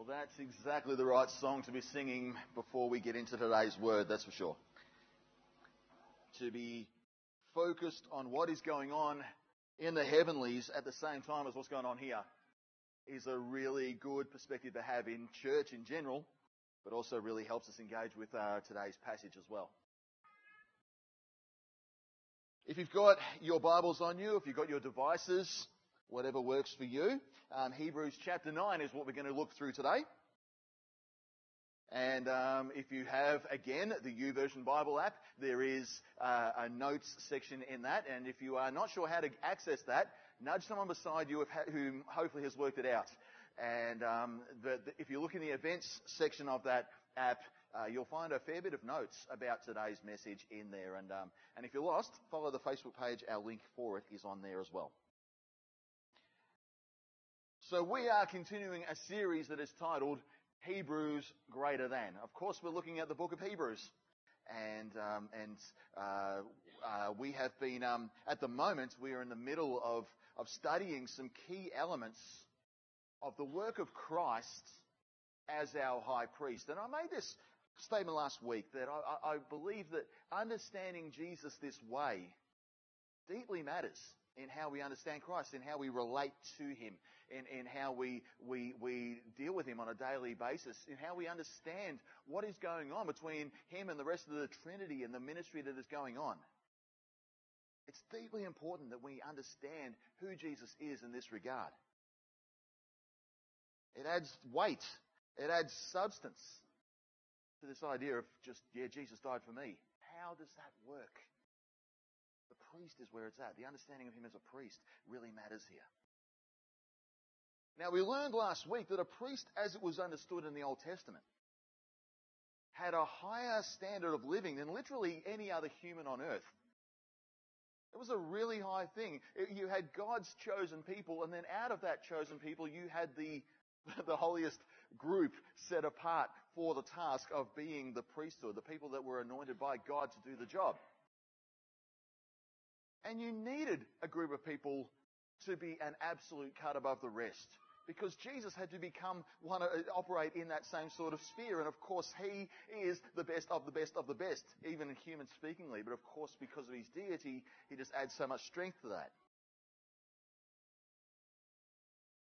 Well, that's exactly the right song to be singing before we get into today's word, that's for sure. To be focused on what is going on in the heavenlies at the same time as what's going on here is a really good perspective to have in church in general, but also really helps us engage with uh, today's passage as well. If you've got your Bibles on you, if you've got your devices, whatever works for you, um, Hebrews chapter 9 is what we're going to look through today. And um, if you have, again, the YouVersion Bible app, there is uh, a notes section in that. And if you are not sure how to access that, nudge someone beside you who hopefully has worked it out. And um, the, the, if you look in the events section of that app, uh, you'll find a fair bit of notes about today's message in there. And, um, and if you're lost, follow the Facebook page. Our link for it is on there as well. So we are continuing a series that is titled Hebrews Greater Than. Of course, we're looking at the book of Hebrews. And, um, and uh, uh, we have been, um, at the moment, we are in the middle of, of studying some key elements of the work of Christ as our high priest. And I made this statement last week that I, I believe that understanding Jesus this way deeply matters in how we understand Christ, in how we relate to Him, in, in how we, we, we deal with Him on a daily basis, in how we understand what is going on between Him and the rest of the Trinity and the ministry that is going on. It's deeply important that we understand who Jesus is in this regard. It adds weight. It adds substance to this idea of just, yeah, Jesus died for me. How does that work? Priest is where it's at. The understanding of him as a priest really matters here. Now, we learned last week that a priest, as it was understood in the Old Testament, had a higher standard of living than literally any other human on earth. It was a really high thing. You had God's chosen people, and then out of that chosen people, you had the, the holiest group set apart for the task of being the priesthood, the people that were anointed by God to do the job. And you needed a group of people to be an absolute cut above the rest. Because Jesus had to become one, uh, operate in that same sort of sphere. And of course, he is the best of the best of the best, even in human speakingly. But of course, because of his deity, he just adds so much strength to that.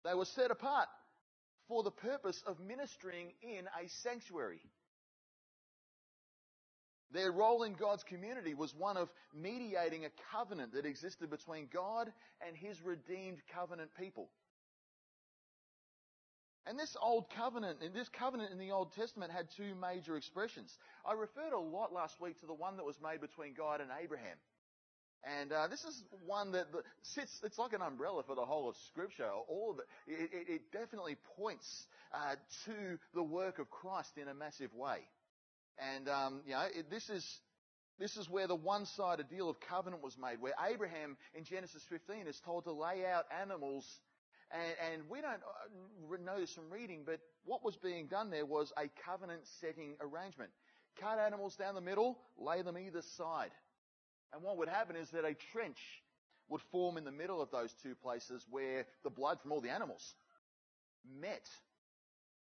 They were set apart for the purpose of ministering in a sanctuary. Their role in God's community was one of mediating a covenant that existed between God and His redeemed covenant people. And this old covenant, and this covenant in the Old Testament had two major expressions. I referred a lot last week to the one that was made between God and Abraham. And uh, this is one that sits, it's like an umbrella for the whole of Scripture. All of it, it, it definitely points uh, to the work of Christ in a massive way. And, um, you know, it, this is, this is where the one-sided deal of covenant was made, where Abraham in Genesis 15 is told to lay out animals and, and, we don't uh, know this from reading, but what was being done there was a covenant setting arrangement. Cut animals down the middle, lay them either side. And what would happen is that a trench would form in the middle of those two places where the blood from all the animals met.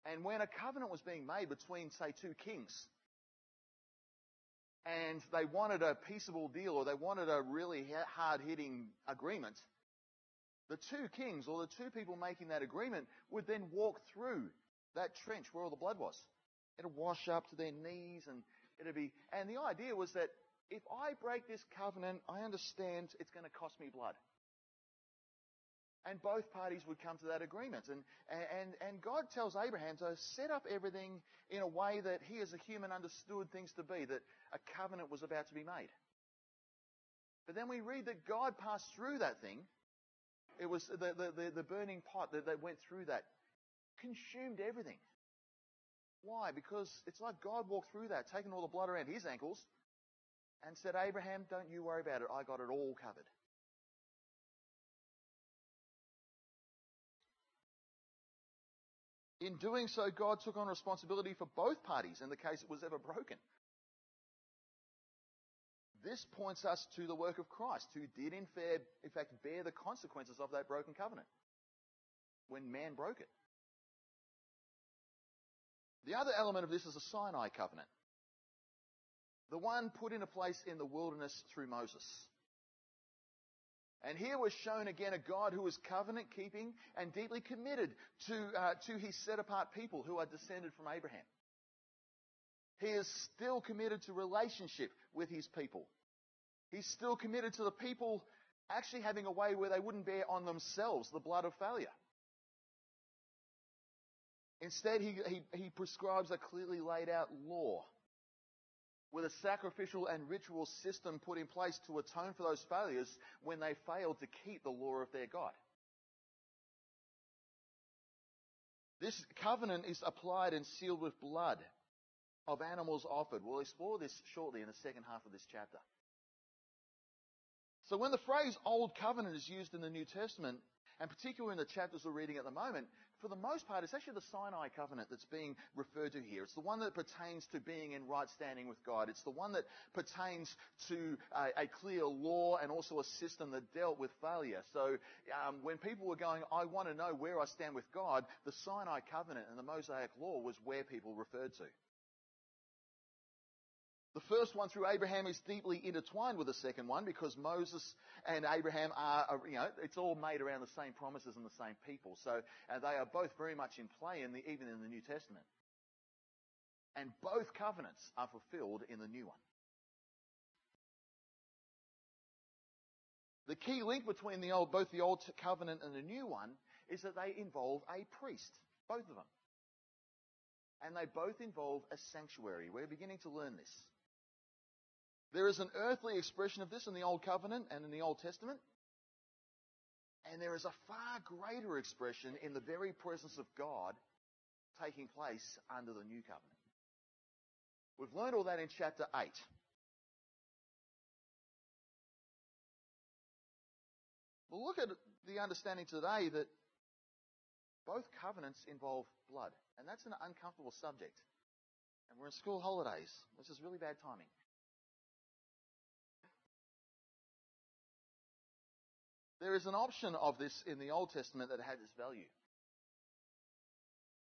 And when a covenant was being made between, say, two kings, and they wanted a peaceable deal or they wanted a really hard hitting agreement, the two kings or the two people making that agreement would then walk through that trench where all the blood was. It'd wash up to their knees and it'd be, and the idea was that if I break this covenant, I understand it's going to cost me blood. And both parties would come to that agreement. And, and, and God tells Abraham to set up everything in a way that he as a human understood things to be, that a covenant was about to be made. But then we read that God passed through that thing. It was the, the, the, the burning pot that, that went through that, consumed everything. Why? Because it's like God walked through that, taking all the blood around his ankles, and said, Abraham, don't you worry about it. I got it all covered. In doing so, God took on responsibility for both parties in the case it was ever broken. This points us to the work of Christ, who did in, fact bear the consequences of that broken covenant when man broke it. The other element of this is the Sinai covenant. The one put into place in the wilderness through Moses. And here was shown again a God who is covenant keeping and deeply committed to, uh, to his set apart people who are descended from Abraham. He is still committed to relationship with his people. He's still committed to the people actually having a way where they wouldn't bear on themselves the blood of failure. Instead, he, he, he prescribes a clearly laid out law with a sacrificial and ritual system put in place to atone for those failures when they failed to keep the law of their God. This covenant is applied and sealed with blood of animals offered. We'll explore this shortly in the second half of this chapter. So when the phrase Old Covenant is used in the New Testament, and particularly in the chapters we're reading at the moment, for the most part, it's actually the Sinai covenant that's being referred to here. It's the one that pertains to being in right standing with God. It's the one that pertains to a, a clear law and also a system that dealt with failure. So um, when people were going, I want to know where I stand with God, the Sinai covenant and the Mosaic law was where people referred to. The first one through Abraham is deeply intertwined with the second one because Moses and Abraham are, you know, it's all made around the same promises and the same people. So uh, they are both very much in play in the, even in the New Testament. And both covenants are fulfilled in the new one. The key link between the old, both the old covenant and the new one is that they involve a priest, both of them. And they both involve a sanctuary. We're beginning to learn this. There is an earthly expression of this in the Old Covenant and in the Old Testament. And there is a far greater expression in the very presence of God taking place under the New Covenant. We've learned all that in chapter 8. We'll look at the understanding today that both covenants involve blood. And that's an uncomfortable subject. And we're in school holidays, which is really bad timing. There is an option of this in the Old Testament that had its value.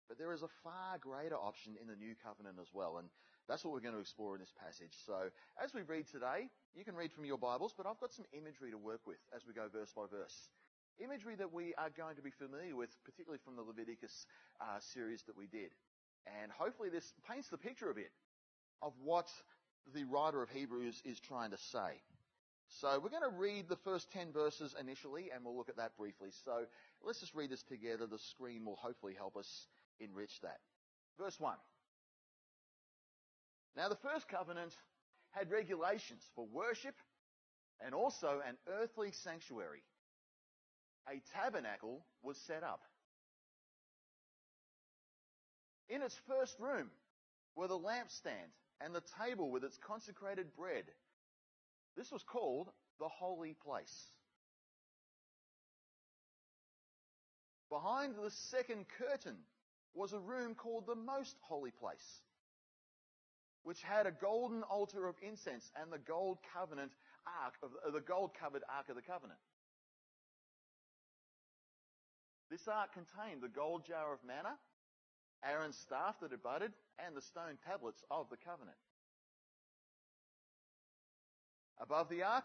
But there is a far greater option in the New Covenant as well. And that's what we're going to explore in this passage. So as we read today, you can read from your Bibles, but I've got some imagery to work with as we go verse by verse. Imagery that we are going to be familiar with, particularly from the Leviticus uh, series that we did. And hopefully this paints the picture a bit of what the writer of Hebrews is trying to say. So we're going to read the first 10 verses initially, and we'll look at that briefly. So let's just read this together. The screen will hopefully help us enrich that. Verse 1. Now the first covenant had regulations for worship and also an earthly sanctuary. A tabernacle was set up. In its first room were the lampstand and the table with its consecrated bread this was called the holy place. Behind the second curtain was a room called the most holy place, which had a golden altar of incense and the gold covenant ark of the gold covered ark of the covenant. This ark contained the gold jar of manna, Aaron's staff that had budded, and the stone tablets of the covenant. Above the ark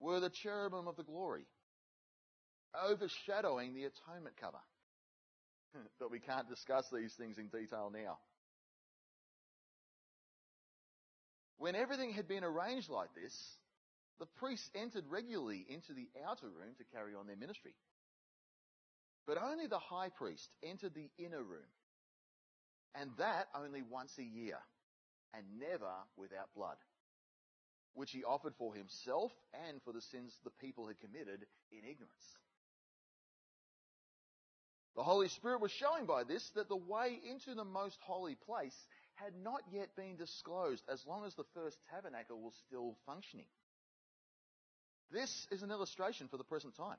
were the cherubim of the glory, overshadowing the atonement cover. but we can't discuss these things in detail now. When everything had been arranged like this, the priests entered regularly into the outer room to carry on their ministry. But only the high priest entered the inner room, and that only once a year, and never without blood which he offered for himself and for the sins the people had committed in ignorance. The Holy Spirit was showing by this that the way into the most holy place had not yet been disclosed as long as the first tabernacle was still functioning. This is an illustration for the present time,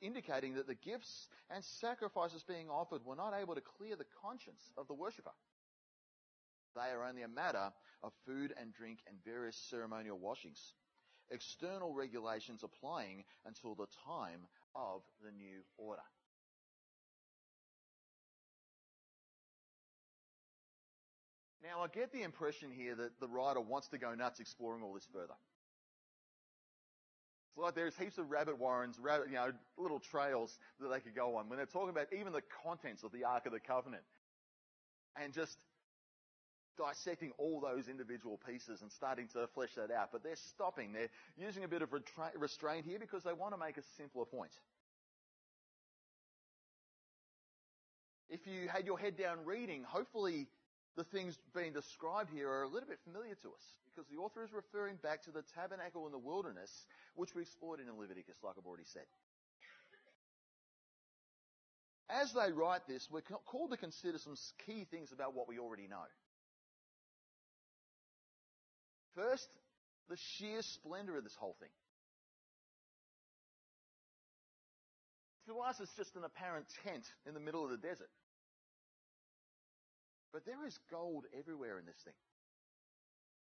indicating that the gifts and sacrifices being offered were not able to clear the conscience of the worshipper. They are only a matter of food and drink and various ceremonial washings. External regulations applying until the time of the new order. Now, I get the impression here that the writer wants to go nuts exploring all this further. It's like there's heaps of rabbit warrens, rabbit, you know, little trails that they could go on when they're talking about even the contents of the Ark of the Covenant. And just dissecting all those individual pieces and starting to flesh that out. But they're stopping. They're using a bit of restraint here because they want to make a simpler point. If you had your head down reading, hopefully the things being described here are a little bit familiar to us because the author is referring back to the tabernacle in the wilderness, which we explored in Leviticus, like I've already said. As they write this, we're called to consider some key things about what we already know. First, the sheer splendour of this whole thing. To us, it's just an apparent tent in the middle of the desert. But there is gold everywhere in this thing.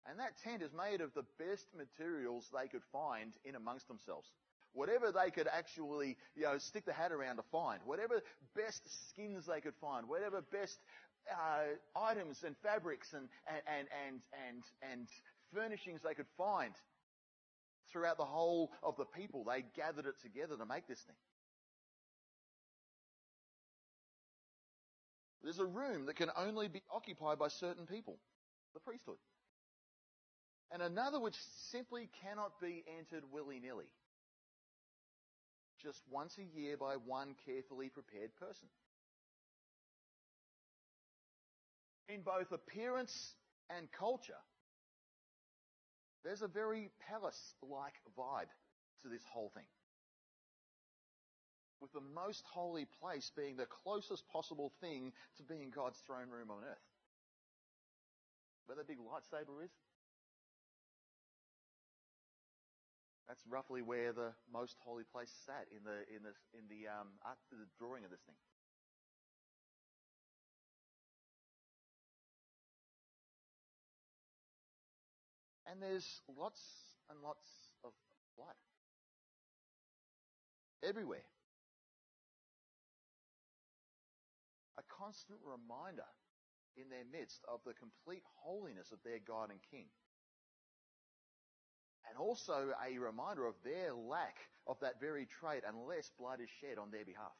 And that tent is made of the best materials they could find in amongst themselves. Whatever they could actually, you know, stick the hat around to find. Whatever best skins they could find. Whatever best uh, items and fabrics and, and, and, and, and furnishings they could find throughout the whole of the people. They gathered it together to make this thing. There's a room that can only be occupied by certain people, the priesthood. And another which simply cannot be entered willy nilly. Just once a year by one carefully prepared person. In both appearance and culture, there's a very palace like vibe to this whole thing. With the most holy place being the closest possible thing to being God's throne room on earth. Where the big lightsaber is? That's roughly where the most holy place sat in the in the in the um art, the drawing of this thing. And there's lots and lots of blood. Everywhere. A constant reminder in their midst of the complete holiness of their God and King. And also a reminder of their lack of that very trait unless blood is shed on their behalf.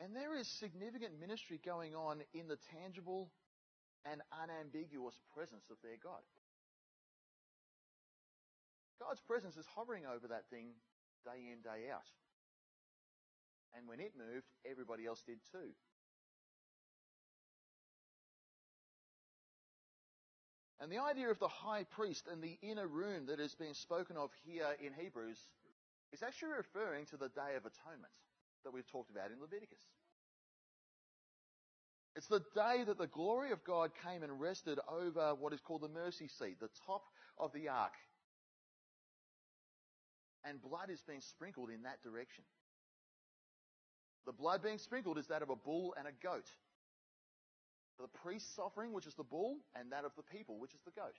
And there is significant ministry going on in the tangible and unambiguous presence of their God. God's presence is hovering over that thing day in, day out. And when it moved, everybody else did too. And the idea of the high priest and the inner room that is being spoken of here in Hebrews is actually referring to the Day of Atonement that we've talked about in Leviticus. It's the day that the glory of God came and rested over what is called the mercy seat, the top of the ark. And blood is being sprinkled in that direction. The blood being sprinkled is that of a bull and a goat. The priest's offering, which is the bull, and that of the people, which is the goat.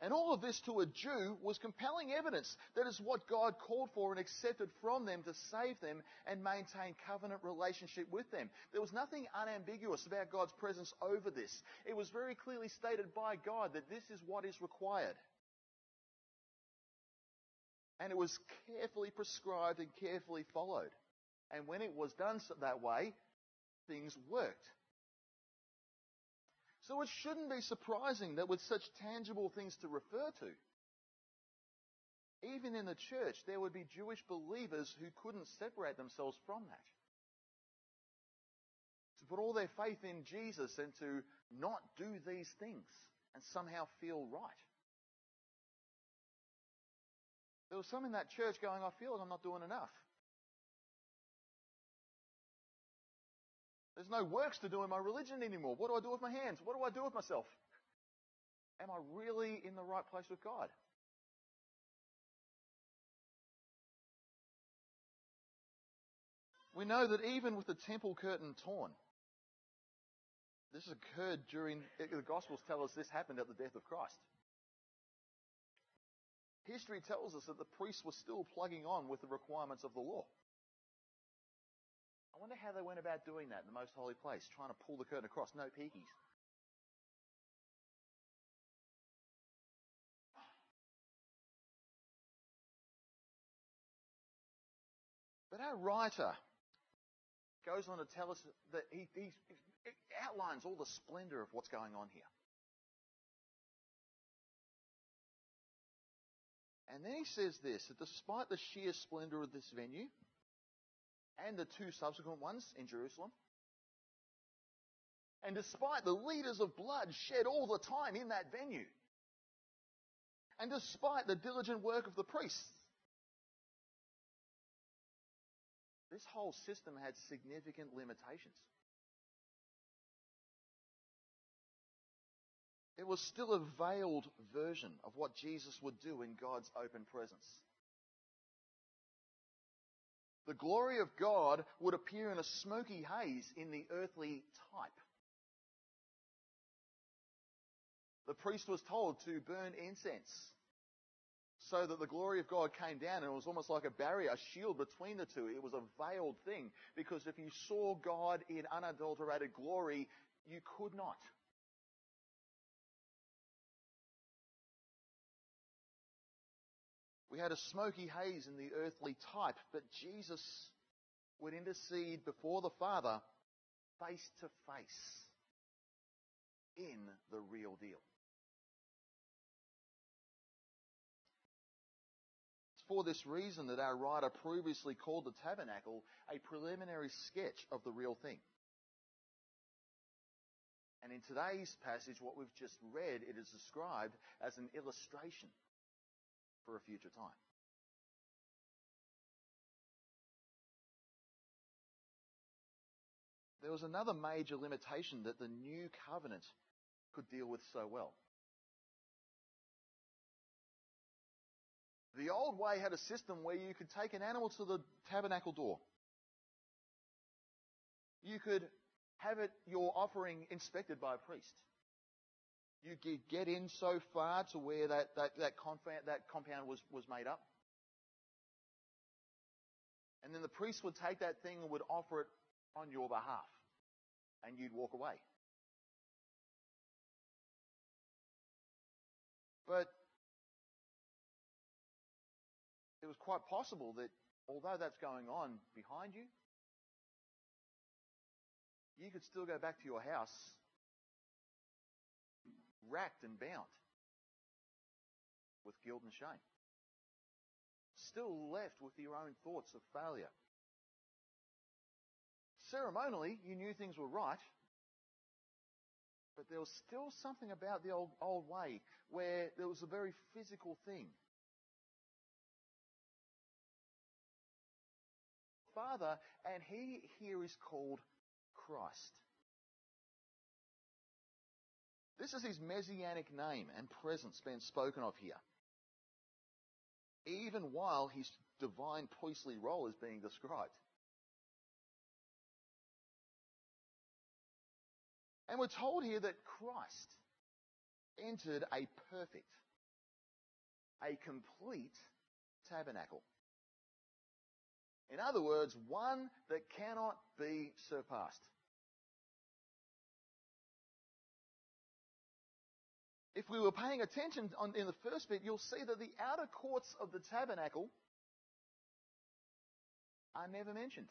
And all of this to a Jew was compelling evidence that is what God called for and accepted from them to save them and maintain covenant relationship with them. There was nothing unambiguous about God's presence over this. It was very clearly stated by God that this is what is required. And it was carefully prescribed and carefully followed. And when it was done that way, things worked. So it shouldn't be surprising that with such tangible things to refer to, even in the church, there would be Jewish believers who couldn't separate themselves from that. To put all their faith in Jesus and to not do these things and somehow feel right. There was some in that church going, I feel like I'm not doing enough. There's no works to do in my religion anymore. What do I do with my hands? What do I do with myself? Am I really in the right place with God? We know that even with the temple curtain torn, this occurred during, the Gospels tell us this happened at the death of Christ. history tells us that the priests were still plugging on with the requirements of the law. I wonder how they went about doing that in the most holy place, trying to pull the curtain across. No peekies. But our writer goes on to tell us that he, he outlines all the splendor of what's going on here. And then he says this that despite the sheer splendor of this venue and the two subsequent ones in Jerusalem, and despite the liters of blood shed all the time in that venue, and despite the diligent work of the priests, this whole system had significant limitations. It was still a veiled version of what Jesus would do in God's open presence. The glory of God would appear in a smoky haze in the earthly type. The priest was told to burn incense so that the glory of God came down and it was almost like a barrier, a shield between the two. It was a veiled thing because if you saw God in unadulterated glory, you could not. We had a smoky haze in the earthly type, but Jesus would intercede before the Father face to face in the real deal. It's for this reason that our writer previously called the tabernacle a preliminary sketch of the real thing. And in today's passage, what we've just read, it is described as an illustration for a future time. There was another major limitation that the new covenant could deal with so well. The old way had a system where you could take an animal to the tabernacle door. You could have it, your offering inspected by a priest. You get in so far to where that, that, that, compound, that compound was, was made up. And then the priest would take that thing and would offer it on your behalf. And you'd walk away. But it was quite possible that although that's going on behind you, you could still go back to your house racked and bound with guilt and shame. Still left with your own thoughts of failure. Ceremonially, you knew things were right, but there was still something about the old, old way where there was a very physical thing. Father, and he here is called Christ. This is his messianic name and presence being spoken of here. Even while his divine priestly role is being described. And we're told here that Christ entered a perfect, a complete tabernacle. In other words, one that cannot be surpassed. If we were paying attention on, in the first bit, you'll see that the outer courts of the tabernacle are never mentioned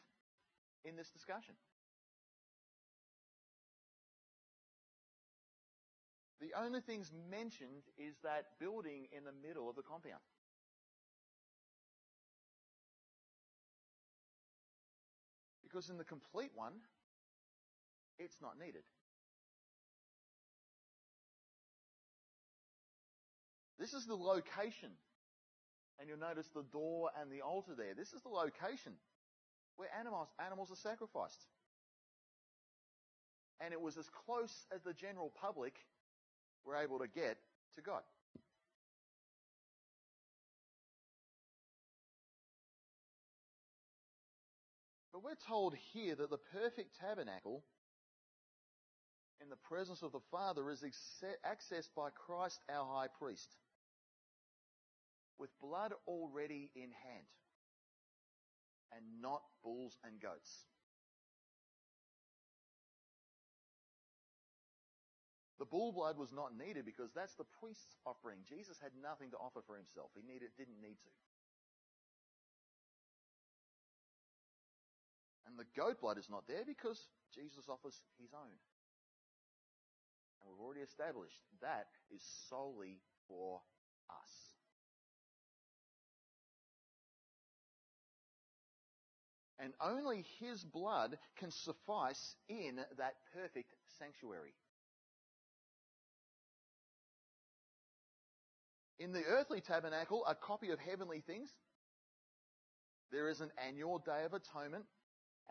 in this discussion. The only things mentioned is that building in the middle of the compound. Because in the complete one, it's not needed. This is the location. And you'll notice the door and the altar there. This is the location where animals, animals are sacrificed. And it was as close as the general public were able to get to God. But we're told here that the perfect tabernacle in the presence of the Father is accessed by Christ our high priest. With blood already in hand, and not bulls and goats. The bull blood was not needed because that's the priest's offering. Jesus had nothing to offer for himself. He needed, didn't need to. And the goat blood is not there because Jesus offers his own. And we've already established that is solely for us. And only his blood can suffice in that perfect sanctuary. In the earthly tabernacle, a copy of heavenly things, there is an annual day of atonement,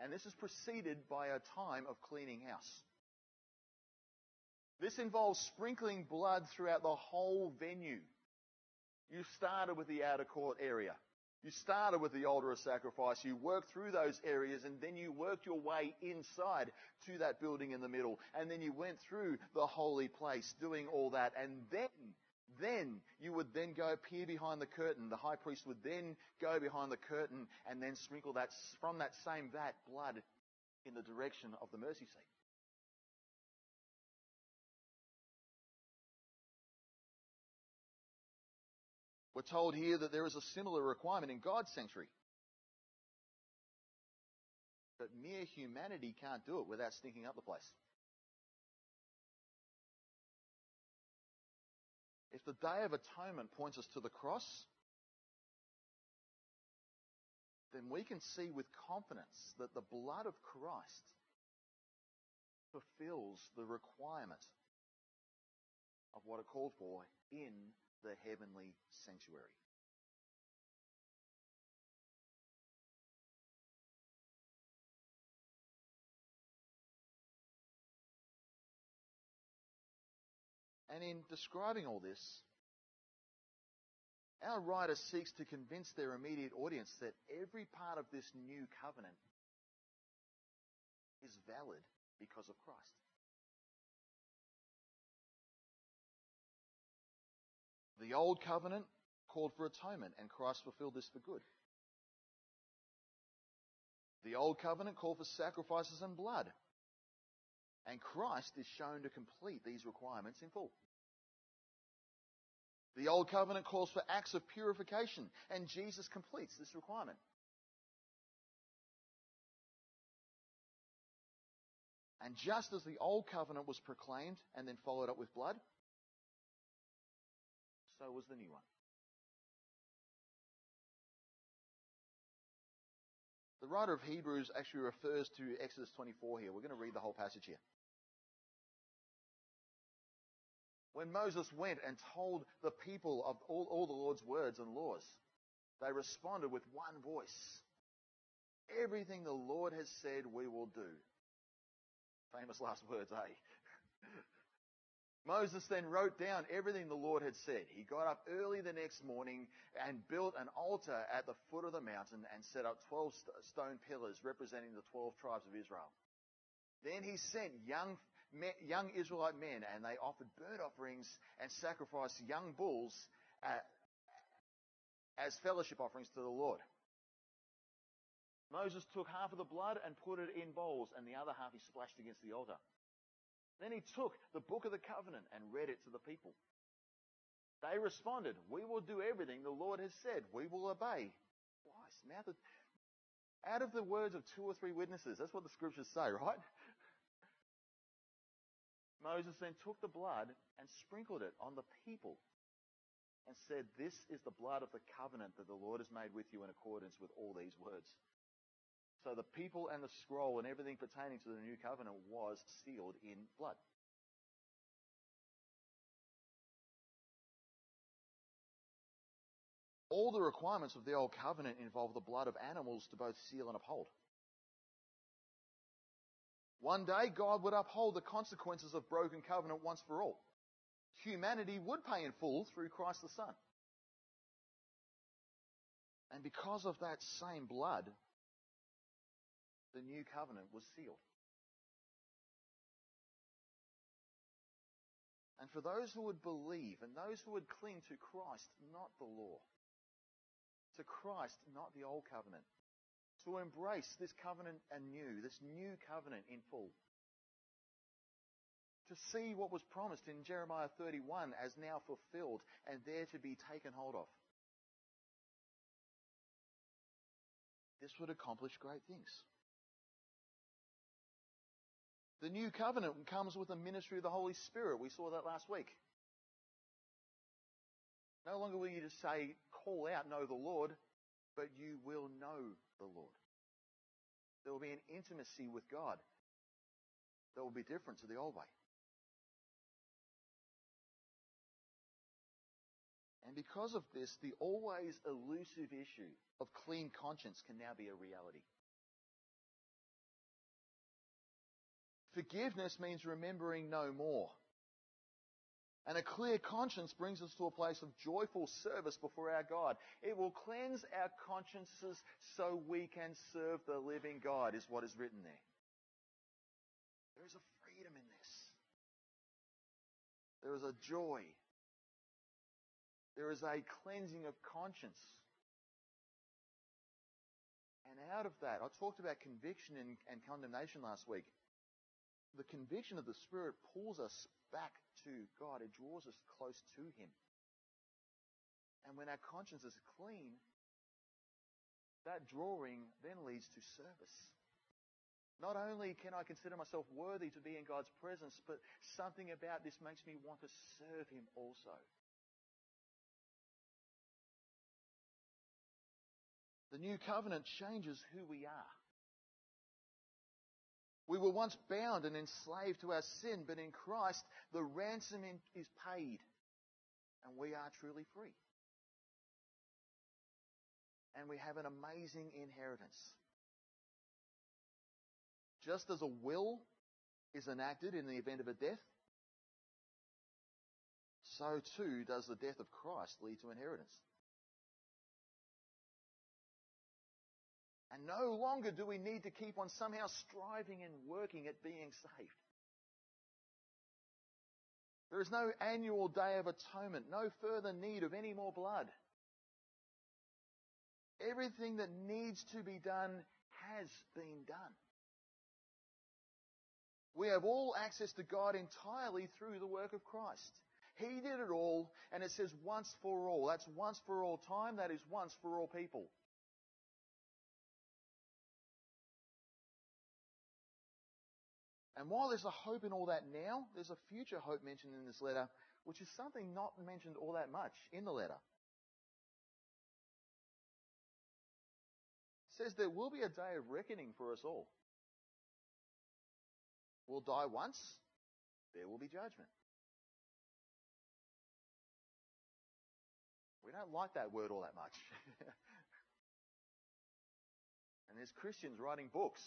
and this is preceded by a time of cleaning house. This involves sprinkling blood throughout the whole venue. You started with the outer court area. You started with the altar of sacrifice. You worked through those areas and then you worked your way inside to that building in the middle. And then you went through the holy place doing all that. And then then you would then go peer behind the curtain. The high priest would then go behind the curtain and then sprinkle that from that same vat blood in the direction of the mercy seat. We're told here that there is a similar requirement in God's sanctuary. But mere humanity can't do it without stinking up the place. If the Day of Atonement points us to the cross, then we can see with confidence that the blood of Christ fulfills the requirement of what it called for in the heavenly sanctuary. And in describing all this, our writer seeks to convince their immediate audience that every part of this new covenant is valid because of Christ. The old covenant called for atonement, and Christ fulfilled this for good. The old covenant called for sacrifices and blood, and Christ is shown to complete these requirements in full. The Old Covenant calls for acts of purification, and Jesus completes this requirement. And just as the Old Covenant was proclaimed and then followed up with blood, so was the new one. The writer of Hebrews actually refers to Exodus 24 here. We're going to read the whole passage here. When Moses went and told the people of all, all the Lord's words and laws, they responded with one voice. Everything the Lord has said we will do. Famous last words, eh? Moses then wrote down everything the Lord had said. He got up early the next morning and built an altar at the foot of the mountain and set up 12 stone pillars representing the 12 tribes of Israel. Then he sent young young Israelite men, and they offered burnt offerings and sacrificed young bulls uh, as fellowship offerings to the Lord. Moses took half of the blood and put it in bowls, and the other half he splashed against the altar. Then he took the book of the covenant and read it to the people. They responded, We will do everything the Lord has said. We will obey. Twice. Mouth of, out of the words of two or three witnesses. That's what the scriptures say, right? Moses then took the blood and sprinkled it on the people and said, This is the blood of the covenant that the Lord has made with you in accordance with all these words. So the people and the scroll and everything pertaining to the new covenant was sealed in blood. All the requirements of the old covenant involve the blood of animals to both seal and uphold. One day, God would uphold the consequences of broken covenant once for all. Humanity would pay in full through Christ the Son. And because of that same blood, the new covenant was sealed. And for those who would believe and those who would cling to Christ, not the law, to Christ, not the old covenant. To embrace this covenant anew, this new covenant in full. To see what was promised in Jeremiah 31 as now fulfilled and there to be taken hold of. This would accomplish great things. The new covenant comes with the ministry of the Holy Spirit. We saw that last week. No longer will you just say, call out, know the Lord, but you will know the Lord. There will be an intimacy with God that will be different to the old way. And because of this, the always elusive issue of clean conscience can now be a reality. Forgiveness means remembering no more. And a clear conscience brings us to a place of joyful service before our God. It will cleanse our consciences so we can serve the living God, is what is written there. There is a freedom in this. There is a joy. There is a cleansing of conscience. And out of that, I talked about conviction and, and condemnation last week the conviction of the Spirit pulls us back to God. It draws us close to Him. And when our conscience is clean, that drawing then leads to service. Not only can I consider myself worthy to be in God's presence, but something about this makes me want to serve Him also. The new covenant changes who we are. We were once bound and enslaved to our sin, but in Christ the ransom is paid and we are truly free. And we have an amazing inheritance. Just as a will is enacted in the event of a death, so too does the death of Christ lead to inheritance. And no longer do we need to keep on somehow striving and working at being saved. There is no annual day of atonement, no further need of any more blood. Everything that needs to be done has been done. We have all access to God entirely through the work of Christ. He did it all, and it says once for all. That's once for all time, that is once for all people. And while there's a hope in all that now, there's a future hope mentioned in this letter, which is something not mentioned all that much in the letter. It says there will be a day of reckoning for us all. We'll die once, there will be judgment. We don't like that word all that much. and there's Christians writing books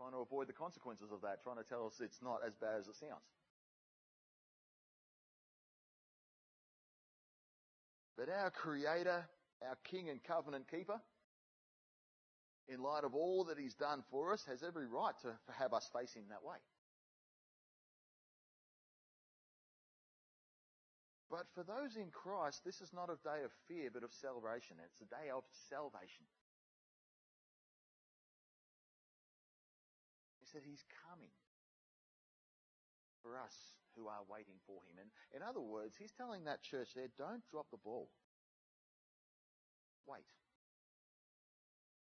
trying to avoid the consequences of that, trying to tell us it's not as bad as it sounds. But our Creator, our King and Covenant Keeper, in light of all that He's done for us, has every right to have us face Him that way. But for those in Christ, this is not a day of fear, but of celebration. It's a day of salvation. Said he's coming for us who are waiting for him. And in other words, he's telling that church there, don't drop the ball. Wait.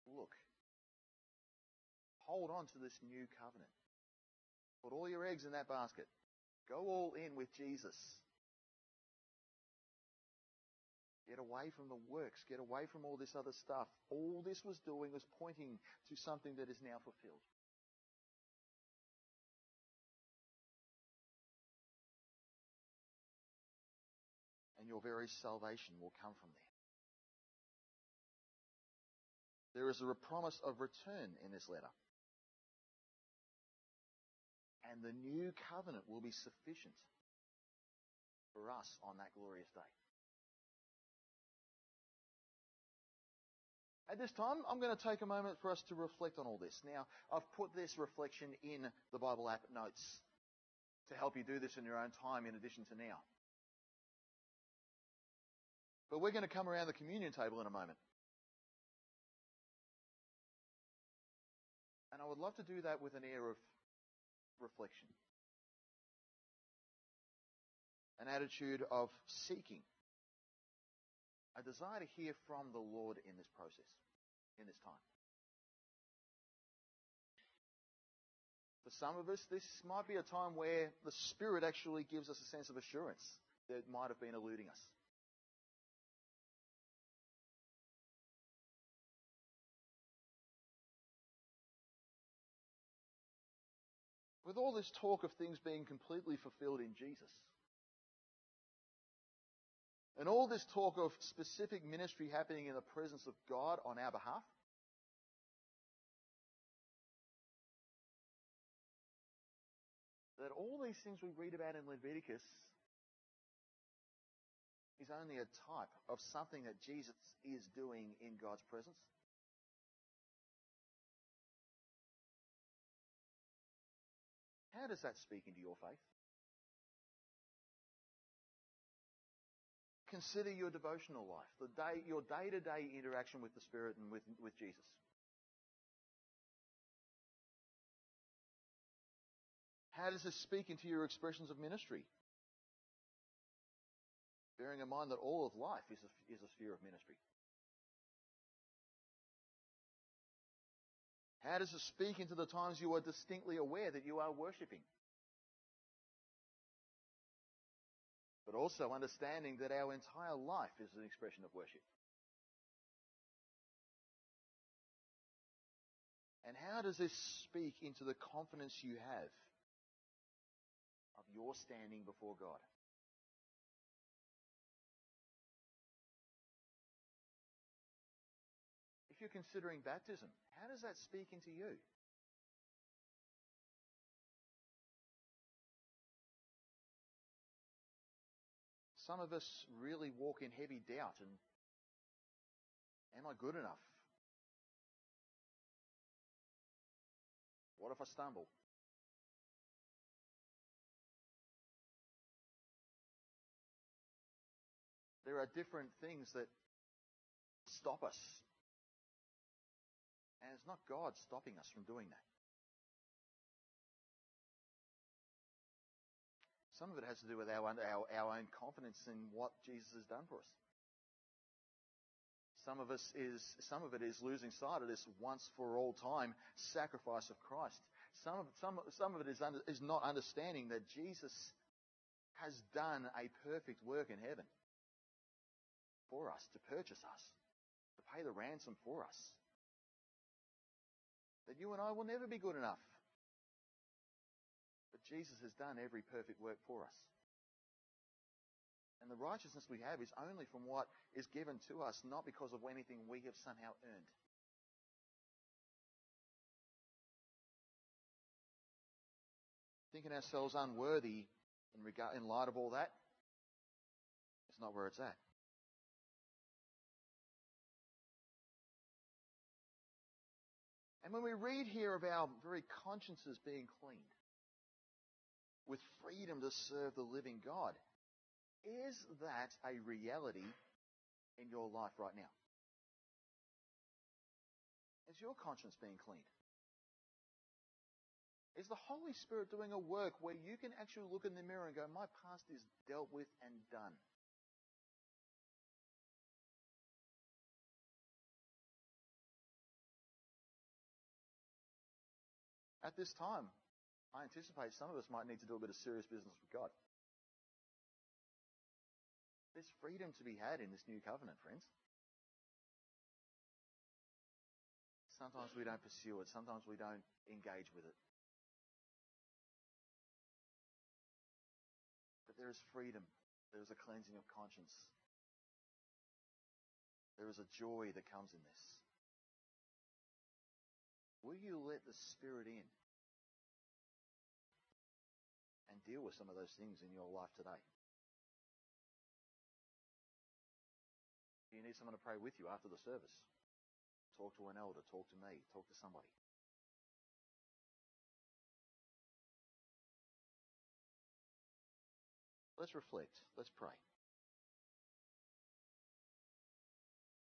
Look. Hold on to this new covenant. Put all your eggs in that basket. Go all in with Jesus. Get away from the works. Get away from all this other stuff. All this was doing was pointing to something that is now fulfilled. And your very salvation will come from there. There is a promise of return in this letter. And the new covenant will be sufficient for us on that glorious day. At this time, I'm going to take a moment for us to reflect on all this. Now, I've put this reflection in the Bible app notes to help you do this in your own time in addition to now. But we're going to come around the communion table in a moment. And I would love to do that with an air of reflection, an attitude of seeking, a desire to hear from the Lord in this process, in this time. For some of us, this might be a time where the Spirit actually gives us a sense of assurance that might have been eluding us. With all this talk of things being completely fulfilled in Jesus, and all this talk of specific ministry happening in the presence of God on our behalf, that all these things we read about in Leviticus is only a type of something that Jesus is doing in God's presence. How does that speak into your faith? Consider your devotional life, the day, your day-to-day interaction with the Spirit and with, with Jesus. How does this speak into your expressions of ministry? Bearing in mind that all of life is a, is a sphere of ministry. How does it speak into the times you are distinctly aware that you are worshipping? But also understanding that our entire life is an expression of worship. And how does this speak into the confidence you have of your standing before God? If you're considering baptism, how does that speak into you? Some of us really walk in heavy doubt and am I good enough? What if I stumble? There are different things that stop us and it's not God stopping us from doing that. Some of it has to do with our, our, our own confidence in what Jesus has done for us. Some of us is some of it is losing sight of this once for all time sacrifice of Christ. Some of some some of it is under, is not understanding that Jesus has done a perfect work in heaven for us to purchase us, to pay the ransom for us. That you and I will never be good enough. But Jesus has done every perfect work for us. And the righteousness we have is only from what is given to us, not because of anything we have somehow earned. Thinking ourselves unworthy in, regard, in light of all that, it's not where it's at. And when we read here of our very consciences being cleaned, with freedom to serve the living God, is that a reality in your life right now? Is your conscience being cleaned? Is the Holy Spirit doing a work where you can actually look in the mirror and go, My past is dealt with and done? At this time, I anticipate some of us might need to do a bit of serious business with God. There's freedom to be had in this new covenant, friends. Sometimes we don't pursue it, sometimes we don't engage with it. But there is freedom, there is a cleansing of conscience, there is a joy that comes in this. Will you let the Spirit in and deal with some of those things in your life today? You need someone to pray with you after the service? Talk to an elder, talk to me, talk to somebody. Let's reflect. Let's pray.